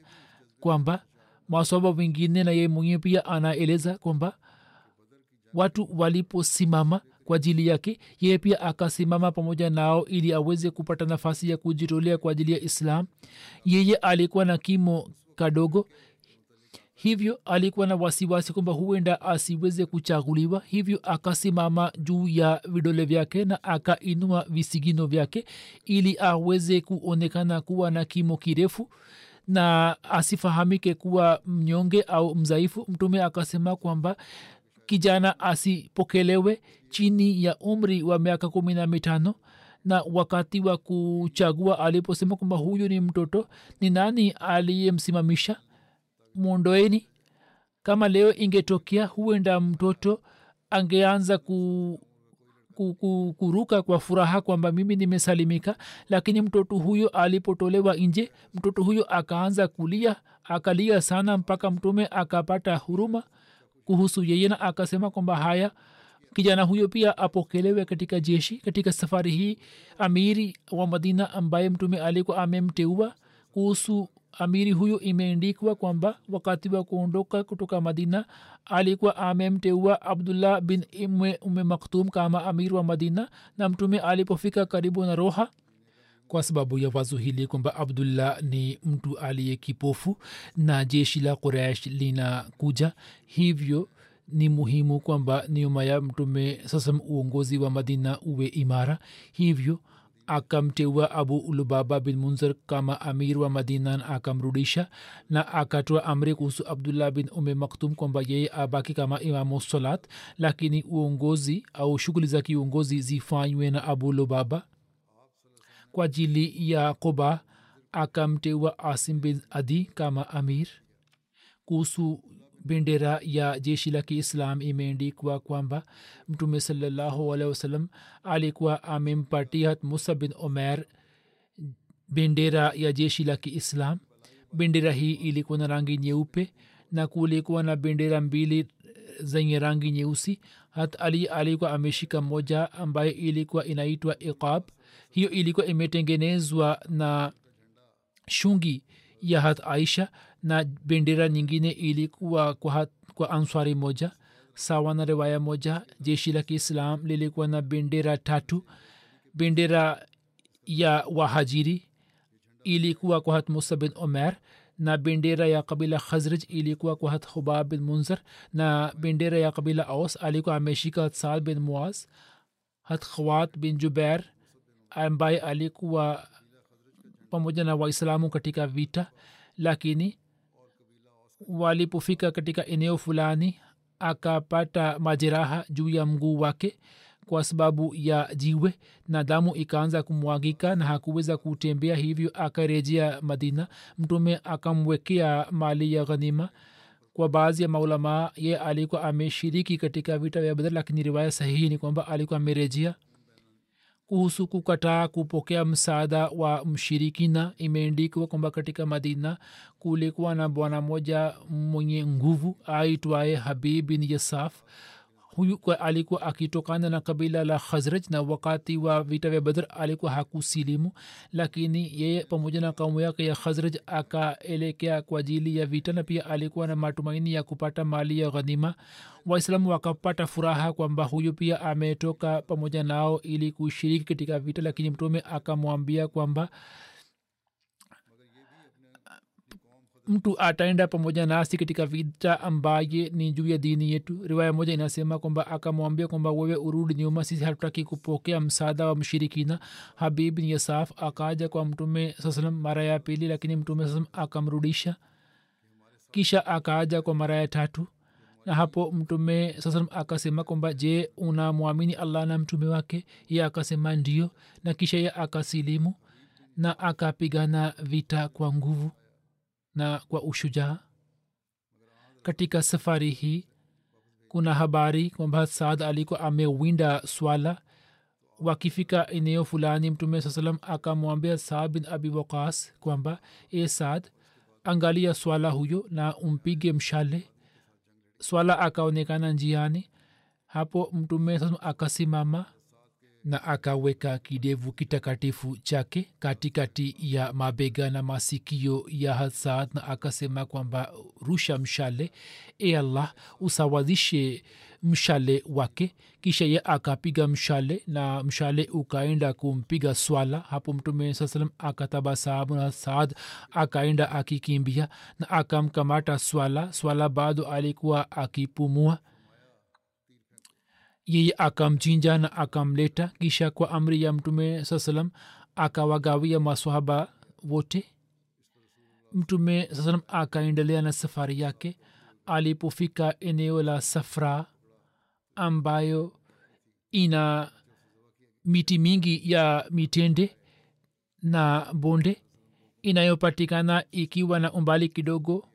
kwamba maswaba wengine na yeye mwenyewe pia anaeleza kwamba watu waliposimama kwa ajili yake yeye pia akasimama pamoja nao ili aweze kupata nafasi ya kujitolea kwa ajili ya islam. Yeye alikuwa na kimo kadogo. Hivyo alikuwa na wasiwasi kwamba huenda asiweze kuchaguliwa. Hivyo akasimama juu ya vidole vyake na akainua visigino vyake ili aweze kuonekana kuwa na kimo kirefu na asifahamike kuwa mnyonge au mzaifu mtume akasema kwamba kijana asipokelewe chini ya umri wa miaka kumi na mitano na wakati wa kuchagua aliposema kwamba huyu ni mtoto ni nani aliyemsimamisha? Mwondoeni. Kama leo ingetokea huenda mtoto angeanza ku, ku, ku, kuruka kwa furaha kwamba mimi nimesalimika lakini mtoto huyo alipotolewa nje mtoto huyo akaanza kulia akalia sana mpaka mtume akapata huruma kuhusu yeye na akasema kwamba haya kijana huyo pia apokelewe katika jeshi katika safari hii. Amiri wa madina ambaye mtume alikuwa amemteua kuhusu amiri huyo imeendikwa kwamba wakati wa kuondoka kutoka madina alikuwa amemteua abdullah bin ume, ume maktum kama amir wa madina na mtume alipofika karibu na roha kwa sababu ya wazo hili kwamba abdullah ni mtu aliye kipofu na jeshi la quraish linakuja hivyo ni muhimu kwamba nyuma ya mtume sasa uongozi wa madina uwe imara. Hivyo akamteua abu ulubaba bin munzir kama amir wa madina na akamrudisha na akatoa amri kuhusu abdullah bin ume maktum kwamba yeye abaki kama imamu salat lakini uongozi au shughuli za kiuongozi zifanywe na abu lubaba. Kwa ajili ya quba akamteua asim bin adi kama amir. Kuhusu bendera ya jeshi la kiislam imeendikwa kwamba mtume salallahu wasalam alikuwa amempatia musa bin omer bendera ya jeshi la kiislam. Bendera hii ilikuwa na rangi nyeupe na kulikuwa na bendera mbili zenye rangi nyeusi. Hat ali alikuwa ameshika moja ambayo ilikuwa inaitwa iqab. Hiyo ilikuwa imetengenezwa na shungi ya hat aisha na bendera nyingine ilikuwa kwa, hat, kwa answari moja sawa na riwaya moja jeshi la kiislam lilikuwa na bendera tatu. Bendera ya wahajiri ilikuwa kwa hat musa bin omer na bendera ya kabila khazraj ilikuwa kwa hat hubab bin munzar na bendera ya kabila aus alikuwa ameshika saad bin muaz hat khawat bin jubair ambaye alikuwa pamoja na waislamu katika vita lakini walipofika katika eneo fulani akapata majeraha juu ya mguu wake kwa sababu ya jiwe na damu ikaanza kumwagika na hakuweza kutembea hivyo akarejea madina. Mtume akamwekea mali ya ghanima kwa baadhi ya maulamaa. Ye alikuwa ameshiriki katika vita vya badar lakini riwaya sahihi ni kwamba alikuwa amerejea kuhusu kukataa kupokea msaada wa mshirikina imeendikwa kwamba katika madina kulikuwa na bwana moja mwenye nguvu aitwaye habib bin yasaf huyu alikuwa akitokana na kabila la khazraj na wakati wa vita vya badr alikuwa hakusilimu lakini yeye pamoja na kaumu yake ya khazraj akaelekea kwa ajili ya vita na pia alikuwa na matumaini ya kupata mali ya ghanima. Waislamu wakapata furaha kwamba huyu pia ametoka pamoja nao ili kushiriki katika vita lakini mtume akamwambia kwamba mtu ataenda pamoja nasi katika vita ambaye ni juu ya dini yetu. Riwaya moja inasema kwamba akamwambia kwamba wewe urudi nyuma sisi hatutaki kupokea msaada wa mshirikina. Habib bin yasaf akaja kwa mtume sasalam mara ya pili lakini mtume sasalam akamrudisha. Kisha akaaja kwa mara ya tatu na hapo mtume sasalam akasema kwamba je unamwamini allah na mtume wake? Ye akasema ndio. Na kisha ye akasilimu na akapigana vita kwa nguvu na kwa ushujaa. Katika safari hii kuna habari kwamba saad alikuwa amewinda swala. Wakifika eneo fulani mtume saa salam akamwambia saad bin abi waqas kwamba e saad angalia swala huyo na umpige mshale. Swala akaonekana njiani. Hapo mtume saa akasimama na akaweka kidevu kitakatifu chake katikati ya mabega na masikio ya hasad na akasema kwamba rusha mshale e allah usawazishe mshale wake. Kisha ye akapiga mshale na mshale ukaenda kumpiga swala. Hapo mtume saa salam akatabasamu na saad akaenda akikimbia na akamkamata swala. Swala bado alikuwa akipumua yeye akamchinja na akamleta kisha kwa amri ya mtume saa salam akawagawia maswahaba wote. Mtume saa salam akaendelea na safari yake. Alipofika eneo la safra ambayo ina miti mingi ya mitende na bonde inayopatikana ikiwa na umbali kidogo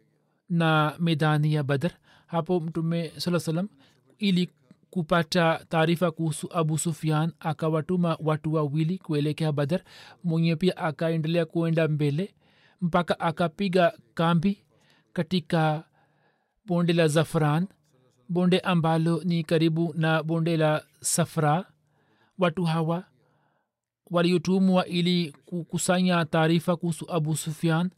na medani ya badar hapo mtume saa salam ili kupata taarifa kuhusu abu sufian akawatuma watu wawili kuelekea badar mwenye pia akaendelea kuenda mbele mpaka akapiga kambi katika bonde la zafran bonde ambalo ni karibu na bonde la safra. Watu hawa waliotumwa ili kukusanya taarifa kuhusu abu sufian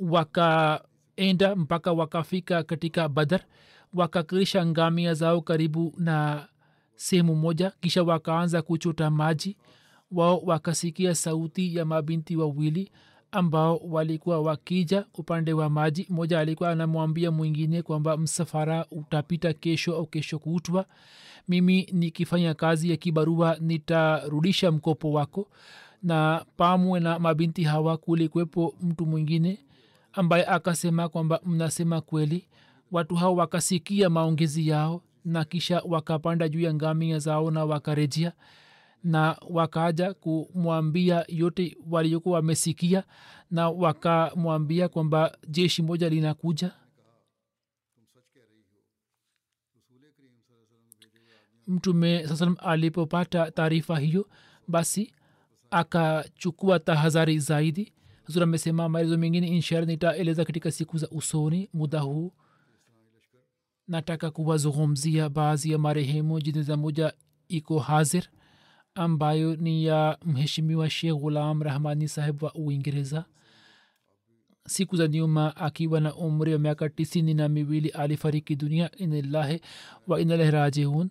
wakaenda mpaka wakafika katika badar wakakirisha ngamia zao karibu na sehemu moja kisha wakaanza kuchota maji. Wao wakasikia sauti ya mabinti wawili ambao walikuwa wakija upande wa maji. Mmoja alikuwa anamwambia mwingine kwamba msafara utapita kesho au kesho kutwa. Mimi nikifanya kazi ya kibarua nitarudisha mkopo wako. Na pamwe na mabinti hawa kulikwepo mtu mwingine ambaye akasema kwamba mnasema kweli watu hao wakasikia maongezi yao na kisha wakapanda juu ya ngamia zao na wakarejea na wakaja kumwambia yote waliokuwa wamesikia na wakamwambia kwamba jeshi moja linakuja. Mtume saa salam alipopata taarifa hiyo basi akachukua tahadhari zaidi. Huzur amesema maelezo mengine inshallah nitaeleza katika siku za usoni muda huu nataka kuwazungumzia baadhi ya marehemu jineza moja iko hazir ambayo ni ya mheshimiwa shekh ghulam rahmani saheb wa uingereza. Siku za nyuma akiwa na umri wa miaka tisini na miwili alifariki dunia inillahi wa inalahi rajiun.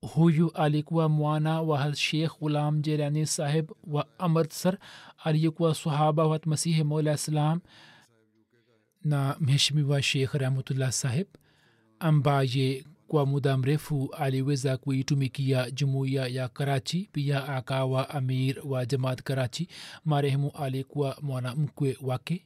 Huyu alikuwa mwana wa shekh ghulam jerani saheb wa amritsar aliyekuwa sahaba wa masihi mola islam na mheshimiwa shekh rahmatullah saheb ambaye kwa muda mrefu aliweza kuitumikia jumuiya ya karachi pia akawa amir wa jamaat karachi. Marehemu alikuwa mwanamkwe wake.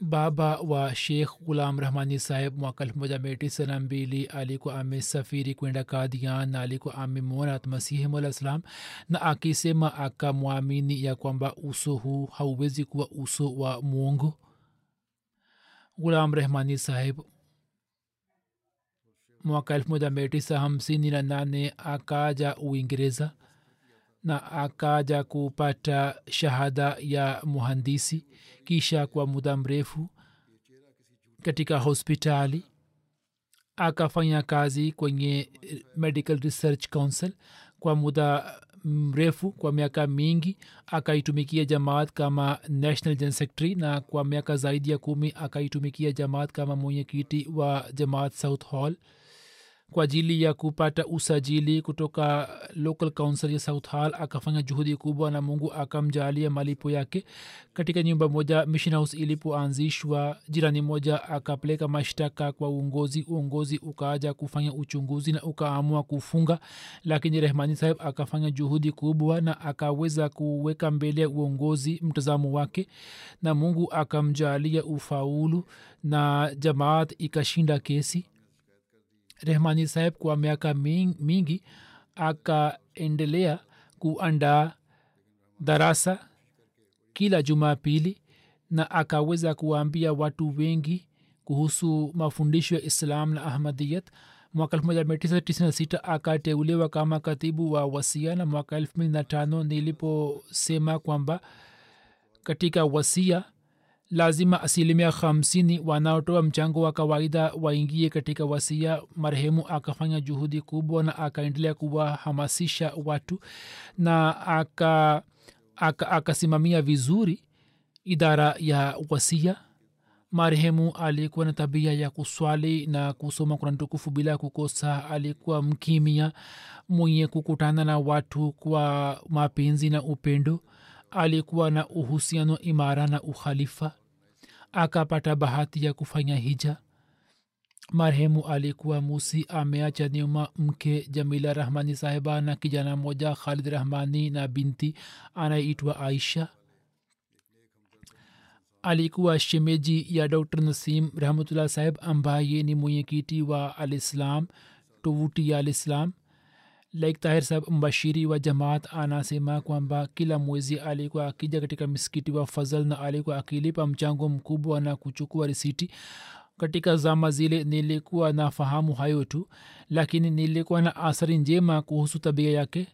Baba wa sheikh gulam rahmani saheb mwaka elfu moja mia tisa na mbili alikuwa amesafiri kwenda kadian na alikuwa amemwona masihi mola salam na akisema akamwamini ya kwamba uso huu hauwezi kuwa uso wa mwongo gulam رحمانی صاحب mwaka elfu moja mia tisa hamsini na nane akaja uingereza na akaja kupata shahada ya muhandisi kisha kwa muda mrefu katika hospitali akafanya kazi kwenye medical research council kwa muda mrefu kwa miaka mingi akaitumikia jamaat kama national gen secretary na kwa miaka zaidi ya kumi akaitumikia jamaat kama mwenyekiti wa jamaat south hall kwa ajili ya kupata usajili kutoka local council ya south hall akafanya juhudi kubwa na mungu akamjalia malipo yake katika nyumba moja mission house ilipoanzishwa. Jirani moja akapeleka mashtaka kwa uongozi uongozi ukaaja kufanya uchunguzi na ukaamua kufunga lakini rehmani saheb akafanya juhudi kubwa na akaweza kuweka mbele ya uongozi mtazamo wake na mungu akamjalia ufaulu na jamaat ikashinda kesi rehmani saheb kwa miaka mingi akaendelea kuandaa darasa kila jumapili na akaweza kuwaambia watu wengi kuhusu mafundisho ya islam na ahmadiyat. Mwaka 1996 akateuliwa kama katibu wa wasia na mwaka 25 niliposema kwamba katika wasia lazima asilimia hamsini wanaotoa mchango wa kawaida waingie katika wasia. Marehemu akafanya juhudi kubwa na akaendelea kuwahamasisha watu na aka akasimamia aka vizuri idara ya wasia. Marehemu alikuwa na tabia ya kuswali na kusoma kurani tukufu bila kukosa. Alikuwa mkimia mwenye kukutana na watu kwa mapenzi na upendo. Alikuwa na uhusiano imara na ukhalifa akapata bahati ya kufanya hija. Marehemu alikuwa musi ameacha nyuma mke jamila rahmani sahiba na kijana moja khalid rahmani na binti anayeitwa aisha. Alikuwa shemeji ya dr nasim rahmatullah saheb ambaye ni mwenyekiti wa alislam tovuti ya alislam laik tahir saheb mbashiri wa jamaat anasema kwamba kila mwezi alikuwa akija katika misikiti wa fazal na alikuwa akilipa mchango mkubwa na kuchukua risiti. Katika zama zile nilikuwa nafahamu hayo tu lakini nilikuwa na athari njema kuhusu tabia yake.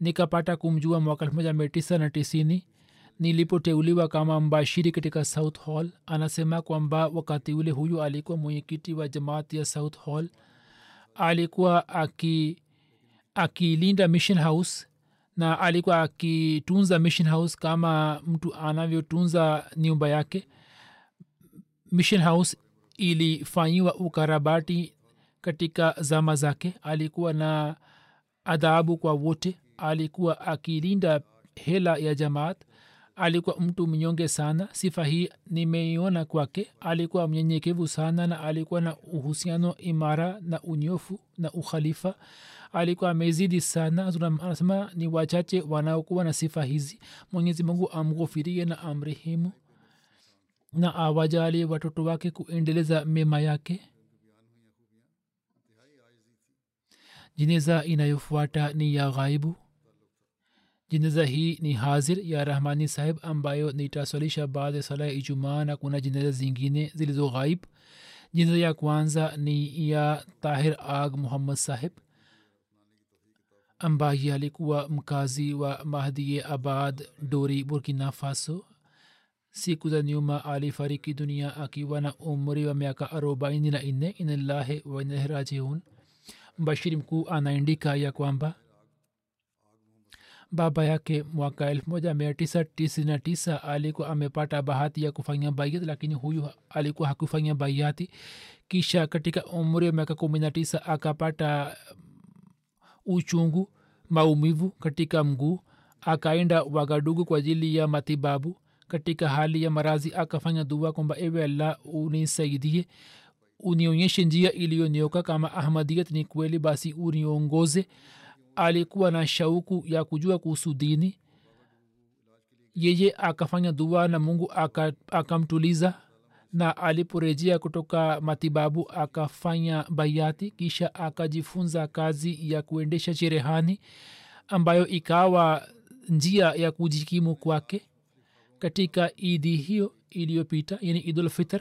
Nikapata kumjua mwaka 1990 nilipoteuliwa kama mbashiri katika south hall anasema kwamba wakati ule huyu alikuwa mwenyekiti wa jamaati ya south hall. Alikuwa aki akilinda mission house na alikuwa akitunza mission house kama mtu anavyotunza nyumba yake. Mission house ilifanyiwa ukarabati katika zama zake. Alikuwa na adhabu kwa wote. Alikuwa akilinda hela ya jamaat. Alikuwa mtu mnyonge sana. Sifa hii nimeiona kwake. Alikuwa mnyenyekevu sana na alikuwa na uhusiano imara na unyofu na ukhalifa alikuwa amezidi sana. Anasema ni wachache wanaokuwa na sifa hizi. Mwenyezi mungu amghofirie na amrehemu na awajali watoto wake kuendeleza mema yake. Jeneza inayofuata ni ya ghaibu. Jeneza hii ni hazir ya rahmani sahib ambayo nitaswalisha baada ya sala ya ijumaa na kuna jeneza zingine zilizo ghaib. Jeneza ya kwanza ni ya tahir ag muhammad sahib ambaye alikuwa mkazi wa mahdie abad dori burkina faso. Siku za nyuma alifariki dunia akiwa na umri wa miaka arobaini na nne. Inalahi wanahrajiun mbashiri mkuu anaandika ya kwamba baba yake mwaka elfu moja mia tisa tisini na tisa alikuwa amepata bahati ya kufanya baiati lakini huyu alikuwa hakufanya baiati kisha katika umri wa miaka kumi na tisa akapata uchungu maumivu katika mguu akaenda wagadugu kwa ajili ya matibabu. Katika hali ya marazi akafanya dua kwamba ewe allah unisaidie unionyeshe njia iliyonioka kama ahmadiyat ni kweli basi uniongoze. Alikuwa na shauku ya kujua kuhusu dini. Yeye akafanya dua na mungu akamtuliza. aka na aliporejea kutoka matibabu akafanya bayati kisha akajifunza kazi ya kuendesha cherehani ambayo ikawa njia ya kujikimu kwake. Katika idi hiyo iliyopita yani idulfitr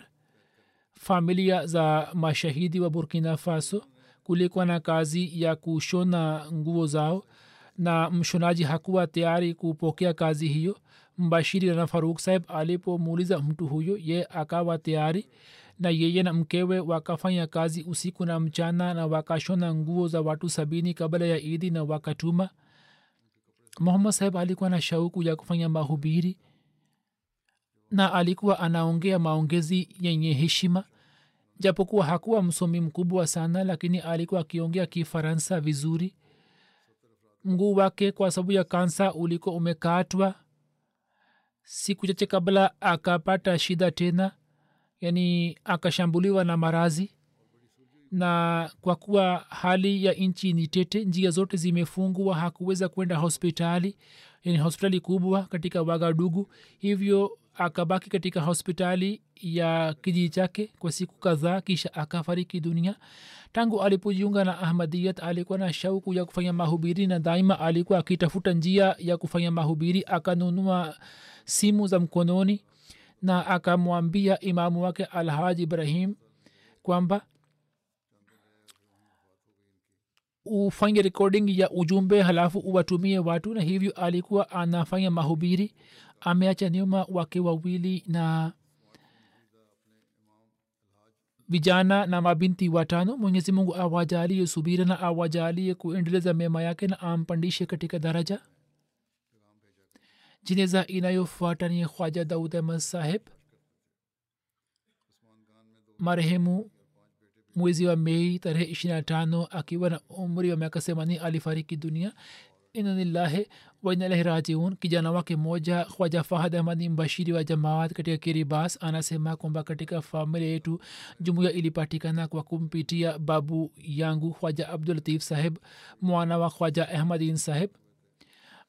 familia za mashahidi wa burkina faso kulikuwa na kazi ya kushona nguo zao na mshonaji hakuwa tayari kupokea kazi hiyo mbashiri na faruk saib alipomuuliza mtu huyo ye akawa tayari na yeye na mkewe wakafanya kazi usiku na mchana na wakashona nguo za watu sabini kabla ya idi na wakatuma. Muhammad saib alikuwa na shauku ya kufanya mahubiri na alikuwa anaongea maongezi yenye heshima. Japokuwa hakuwa msomi mkubwa sana lakini alikuwa akiongea kifaransa vizuri. Mguu wake kwa sababu ya kansa ulikuwa umekatwa siku chache kabla akapata shida tena yani akashambuliwa na marazi na kwa kuwa hali ya nchi ni tete njia zote zimefungwa hakuweza kwenda hospitali yani hospitali kubwa katika wagadugu hivyo akabaki katika hospitali ya kijiji chake kwa siku kadhaa kisha akafariki dunia. Tangu alipojiunga na ahmadiyat alikuwa na shauku ya kufanya mahubiri na daima alikuwa akitafuta njia ya kufanya mahubiri. Akanunua simu za mkononi na akamwambia imamu wake alhaji ibrahim kwamba ufanye recording ya ujumbe halafu uwatumie watu. Na hivyo alikuwa anafanya mahubiri ameacha nyuma wake wawili na vijana na mabinti watano. Mwenyezi mungu awajalie subira na awajalie kuendeleza mema yake na ampandishe katika daraja jeneza inayofuata ni khwaja daud ahmad saheb marehemu mwezi wa mei tarehe ishirina tano akiwa na umri wa miaka semani alifariki dunia. Inanillahi wainalahi rajiun. Kijana wake moja khwaja fahad ahmadi mbashiri wa jamaat katika kiribas. Anasema kwamba katika familia yetu jumuiya ilipatikana kwa kumpitia babu yangu khwaja abdulatif saheb mwana wa khwaja ahmadin saheb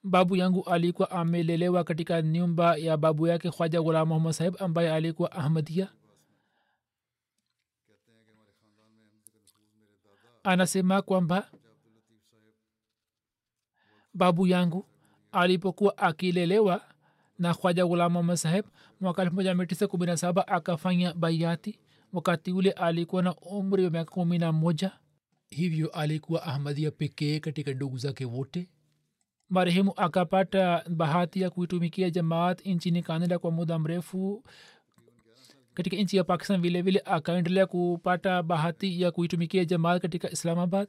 babu yangu alikuwa amelelewa katika nyumba ya babu yake khwaja ghulam muhammad sahib ambaye alikuwa ahmadia anasema kwamba babu yangu alipokuwa akilelewa na khwaja ghulam muhammad saheb mwaka elfu moja mia tisa kumi na saba akafanya baiati wakati ule alikuwa na umri wa miaka kumi na moja. Hivyo alikuwa ahmadia pekee katika ndugu zake wote marehemu akapata uh, bahati ya kuitumikia jamaat nchini kanada kwa muda mrefu. Katika nchi ya pakistan vilevile akaendelea kupata bahati ya kuitumikia jamaat katika islamabad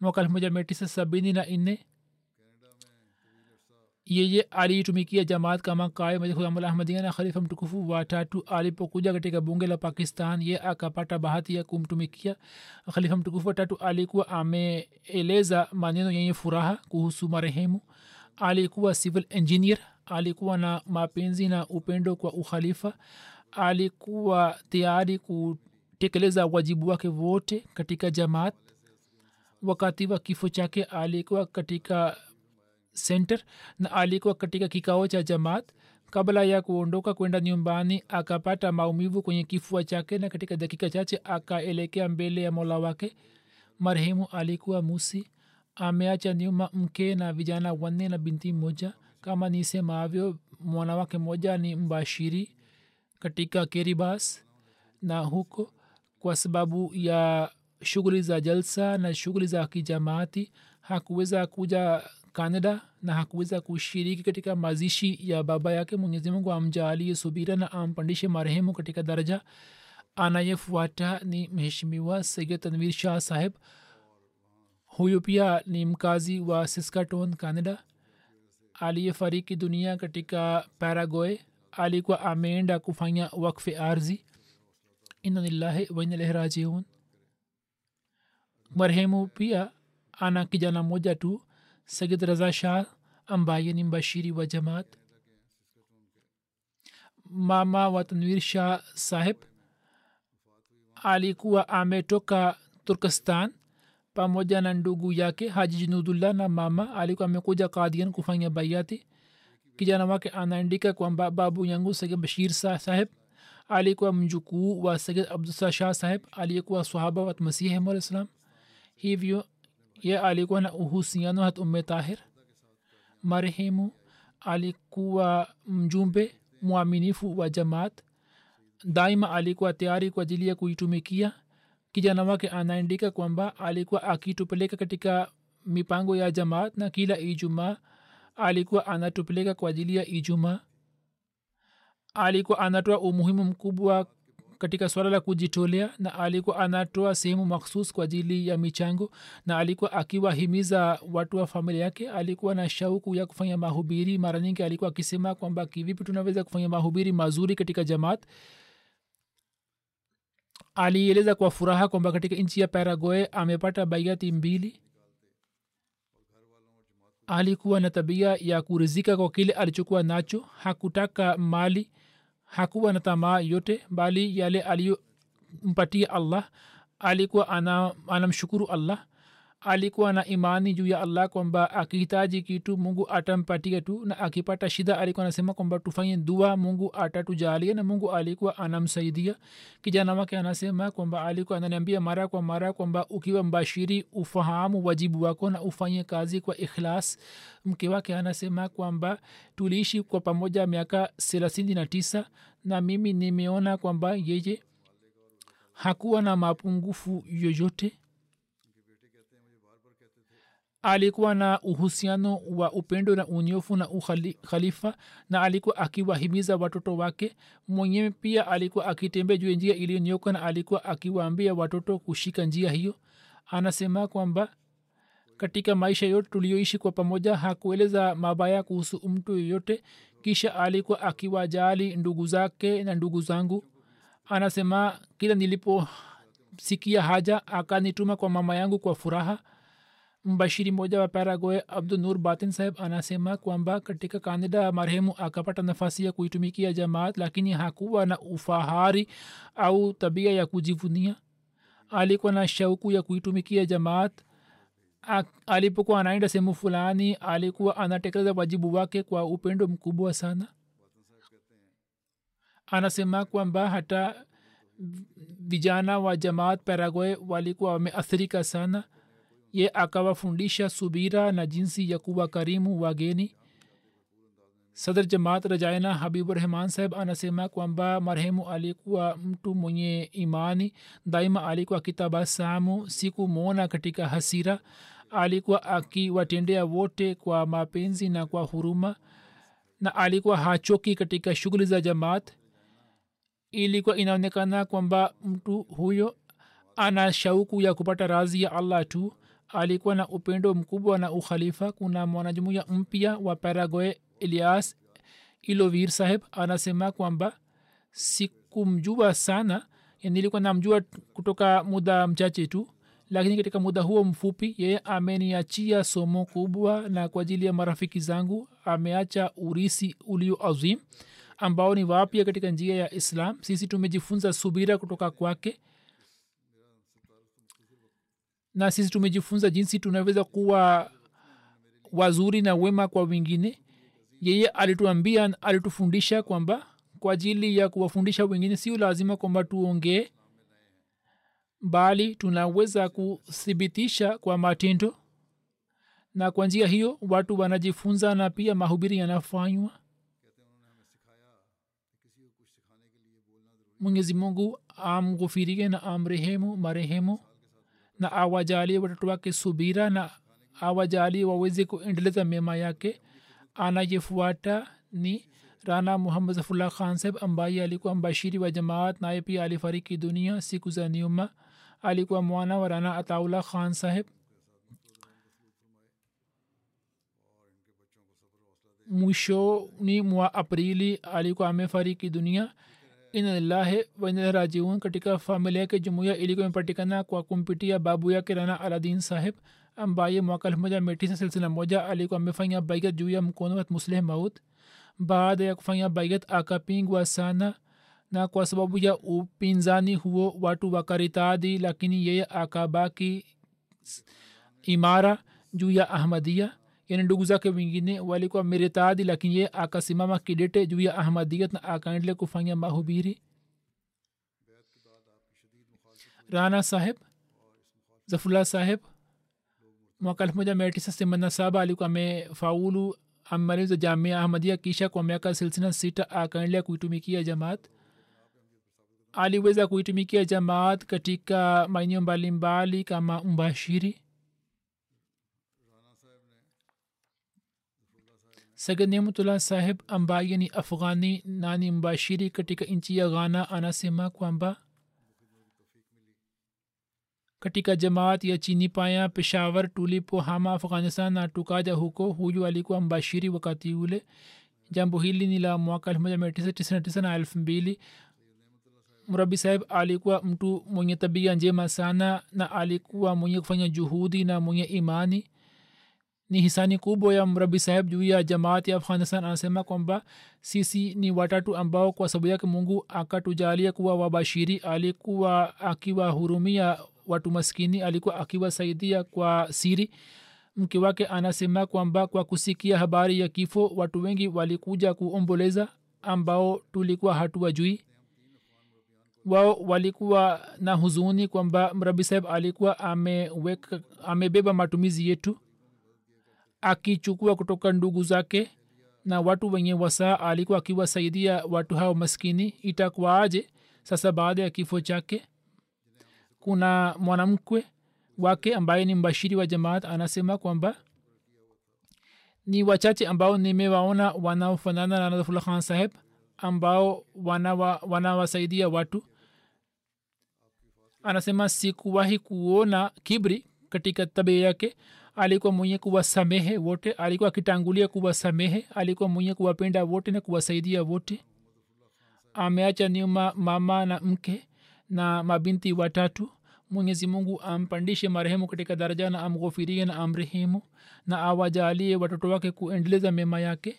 mwaka 1974 yeye aliitumikia jamaat kama kaimahmadia na khalifa mtukufu watatu alipokuja katika bunge la pakistan. Ye akapata bahati ya kumtumikia khalifa mtukufu watatu alikuwa ameeleza maneno yenye furaha kuhusu marehemu. Alikuwa civil engineer. Alikuwa na mapenzi na upendo kwa ukhalifa. Alikuwa tayari kutekeleza wajibu wake wote katika jamaat. Wakati wa kifo chake alikuwa katika center na alikuwa katika kikao cha jamaat kabla ya kuondoka kwenda nyumbani akapata maumivu kwenye kifua chake na katika dakika chache akaelekea mbele ya mola wake. Marehemu alikuwa musi ameacha nyuma mke na vijana wanne na binti moja kama nisemavyo mwanawake moja ni mbashiri katika keribas na huko kwa sababu ya shughuli za jalsa na shughuli za kijamaati hakuweza kuja canada na hakuweza kushiriki katika mazishi ya baba yake mwenyezimungu amjaalie subira na ampandishe marehemu katika daraja. Anayefuata ni mheshimiwa sayid tanvir shah saheb huyu pia ni mkazi wa siskaton canada. Aliyefariki dunia katika paragoe alikuwa ameenda kufanya wakfe arzi inanillahi wainalehi rajiun. Marehemu pia ana kijana moja tu raza shah ambaye ni mbashiri wa jamaat mama wa tanwir shah saheb alikuwa ametoka turkestan pamoja na ndugu yake haji junudullah na mama alikuwa amekuja kadian kufanya baiati kijana wake anaandika kwamba babu yangu sege bashir sa saheb alikuwa mjukuu wa sayid abdusa shah saheb aliyekuwa sahaba wa masihi mala salam hivyo ye alikuwa na uhusiano hat umme tahir marehemu. Alikuwa mjumbe mwaminifu wa jamaat. Daima alikuwa tayari kwa ajili ya kuitumikia. Kijana wake anaandika kwamba alikuwa akitupeleka katika mipango ya jamaat na kila ijumaa alikuwa anatupeleka kwa ajili ya ijumaa. Alikuwa anatoa umuhimu mkubwa katika swala la kujitolea na alikuwa anatoa sehemu makhsus kwa ajili ya michango na alikuwa akiwahimiza watu wa familia yake alikuwa na shauku ya kufanya mahubiri. Mara nyingi alikuwa akisema kwamba kivipi tunaweza kufanya mahubiri mazuri katika jamaat? Alieleza kwa furaha kwamba katika nchi ya paragoe amepata baiati mbili. Alikuwa na tabia ya kurizika kwa kile alichokuwa nacho. Hakutaka mali hakuwa na tamaa yote bali yale aliyompatia allah alikuwa anamshukuru ana allah alikuwa na imani juu ya allah kwamba akihitaji kitu mungu atampatia tu na akipata shida alikuwa anasema kwamba tufanye dua mungu atatujalia na mungu alikuwa anamsaidia. Kijana wake anasema kwamba alikuwa ananiambia mara kwa mara kwamba ukiwa mbashiri ufahamu wajibu wako na ufanye kazi kwa ikhlas. Mke wake anasema kwamba tuliishi kwa pamoja miaka thelathini na tisa na mimi nimeona kwamba yeye hakuwa na mapungufu yoyote alikuwa na uhusiano wa upendo na unyofu na ukhalifa na alikuwa akiwahimiza watoto wake. Mwenyewe pia alikuwa akitembea juu ya njia iliyonyoka na alikuwa akiwaambia watoto kushika njia hiyo. Anasema kwamba katika maisha yote tuliyoishi kwa pamoja hakueleza mabaya kuhusu mtu yoyote kisha alikuwa akiwajali ndugu zake na ndugu zangu. Anasema kila niliposikia haja akanituma kwa mama yangu kwa furaha mbashiri mmoja wa paraguay abdunur batin saheb anasema kwamba katika kanada marehemu akapata nafasi ya kuitumikia jamaat lakini hakuwa na ufahari au tabia ya kujivunia. Alikuwa na shauku ya kuitumikia jamaat. Alipokuwa anaenda sehemu fulani alikuwa anatekeleza wajibu wake kwa upendo mkubwa sana. Anasema kwamba hata vijana wa jamaat paraguay walikuwa wameathirika sana ye akawafundisha subira na jinsi ya kuwa karimu wageni? Sadr jamaat rajaina habiburahman saheb anasema kwamba marehemu alikuwa mtu mwenye imani daima alikuwa akitabasamu. Sikumwona katika hasira. Alikuwa akiwatendea wote kwa mapenzi na kwa huruma na alikuwa hachoki katika shughuli za jamaat. Ilikuwa inaonekana kwamba mtu huyo ana shauku ya kupata razi ya allah tu alikuwa na upendo mkubwa na ukhalifa. Kuna mwanajumuya mpya wa paragoe elias ilovir saheb anasema kwamba sikumjua sana. Nilikuwa namjua kutoka muda mchache tu lakini katika muda huo mfupi yeye ameniachia somo kubwa na kwa ajili ya marafiki zangu. Ameacha urisi ulio azim ambao ni wapya katika njia ya islam. Sisi tumejifunza subira kutoka kwake na sisi tumejifunza jinsi tunaweza kuwa wazuri na wema kwa wengine. Yeye alituambia alitufundisha kwamba kwa ajili ya kuwafundisha wengine sio lazima kwamba tuongee bali tunaweza kuthibitisha kwa matendo. Na kwa njia hiyo watu wanajifunza na pia mahubiri yanafanywa. Mwenyezi mungu amghufirike na amrehemu marehemu na awajalie watoto wake subira na awajalie waweze kuendeleza mema yake. Anayefuata ni rana muhammad zafullah khan saheb ambaye alikuwa mbashiri wa jamaat naye pia alifariki dunia siku za nyuma. Alikuwa mwana wa rana ataullah khan saheb mwishoni mwa aprili alikuwa amefariki dunia inalillahi wainarajiun katika familia yake jumuiya ilikuwa imepatikana kwa kumpitia babu yake rana aladin sahib ambaye mwaka elfu moja mia tisa silsila moja alikuwa amefanya baigat juu ya mkono wa musleh maut baada ya kufanya baigat akapingwa sana na kwa sababu ya upinzani huo watu wakaritadi lakini yeye akabaki imara juu ya ahmadia yani ndugu zake wengine walikuwa miritadi lakini ye akasimama kidete juu ya ahmadiyat na akaendelea kufanya mahubiri rana saheb zafullah saheb mwaka elfu moja mia tisa themanini na saba alikuwa amefaulu amemaliza jamia ahmadia kisha kwa miaka silsina sita akaendelea kuitumikia jamaat aliweza kuitumikia jamaat katika maeneo mbalimbali kama mbashiri sagad nemutullah saheb ambaye ni afghani na ni mbashiri katika nchi ya ghana anasema kwamba katika jamaat ya chini paya peshawar tulipohama afghanistan na tukaja huko huyu alikuwa mbashiri wakati ule jambo hili ni la mwaka 1999 na 2000 murabi saheb alikuwa mtu mwenye tabia njema sana na alikuwa mwenye kufanya juhudi na mwenye imani ni hisani kubwa ya mrabi saheb juu ya jamaati ya afghanistan. Anasema kwamba sisi ni watatu ambao kwa sababu yake mungu akatujalia kuwa wabashiri alikuwa akiwahurumia watu maskini alikuwa akiwasaidia kwa siri. Mke wake anasema kwamba kwa kusikia habari ya kifo watu wengi walikuja kuomboleza ambao tulikuwa hatuwajui. Wao walikuwa na huzuni kwamba mrabi saheb alikuwa amebeba amebeba matumizi yetu akichukua kutoka ndugu zake na watu wenye wasaa alikuwa akiwasaidia watu hao maskini itakuwaaje? Sasa baada ya kifo chake kuna mwanamkwe wake ambaye ni mbashiri wa jamaat anasema kwamba ni wachache ambao nimewaona wanaofanana na nadhfullah khan saheb ambao wanawasaidia wana watu. Anasema sikuwahi kuona kibri katika tabia yake alikuwa mwenye kuwasamehe wote alikuwa akitangulia kuwasamehe alikuwa mwenye kuwapenda wote na kuwasaidia wote. Ameacha nyuma mama na mke na mabinti watatu. Mwenyezi mungu ampandishe marehemu katika daraja na amghofirie na amrehemu na awajalie watoto wake kuendeleza mema yake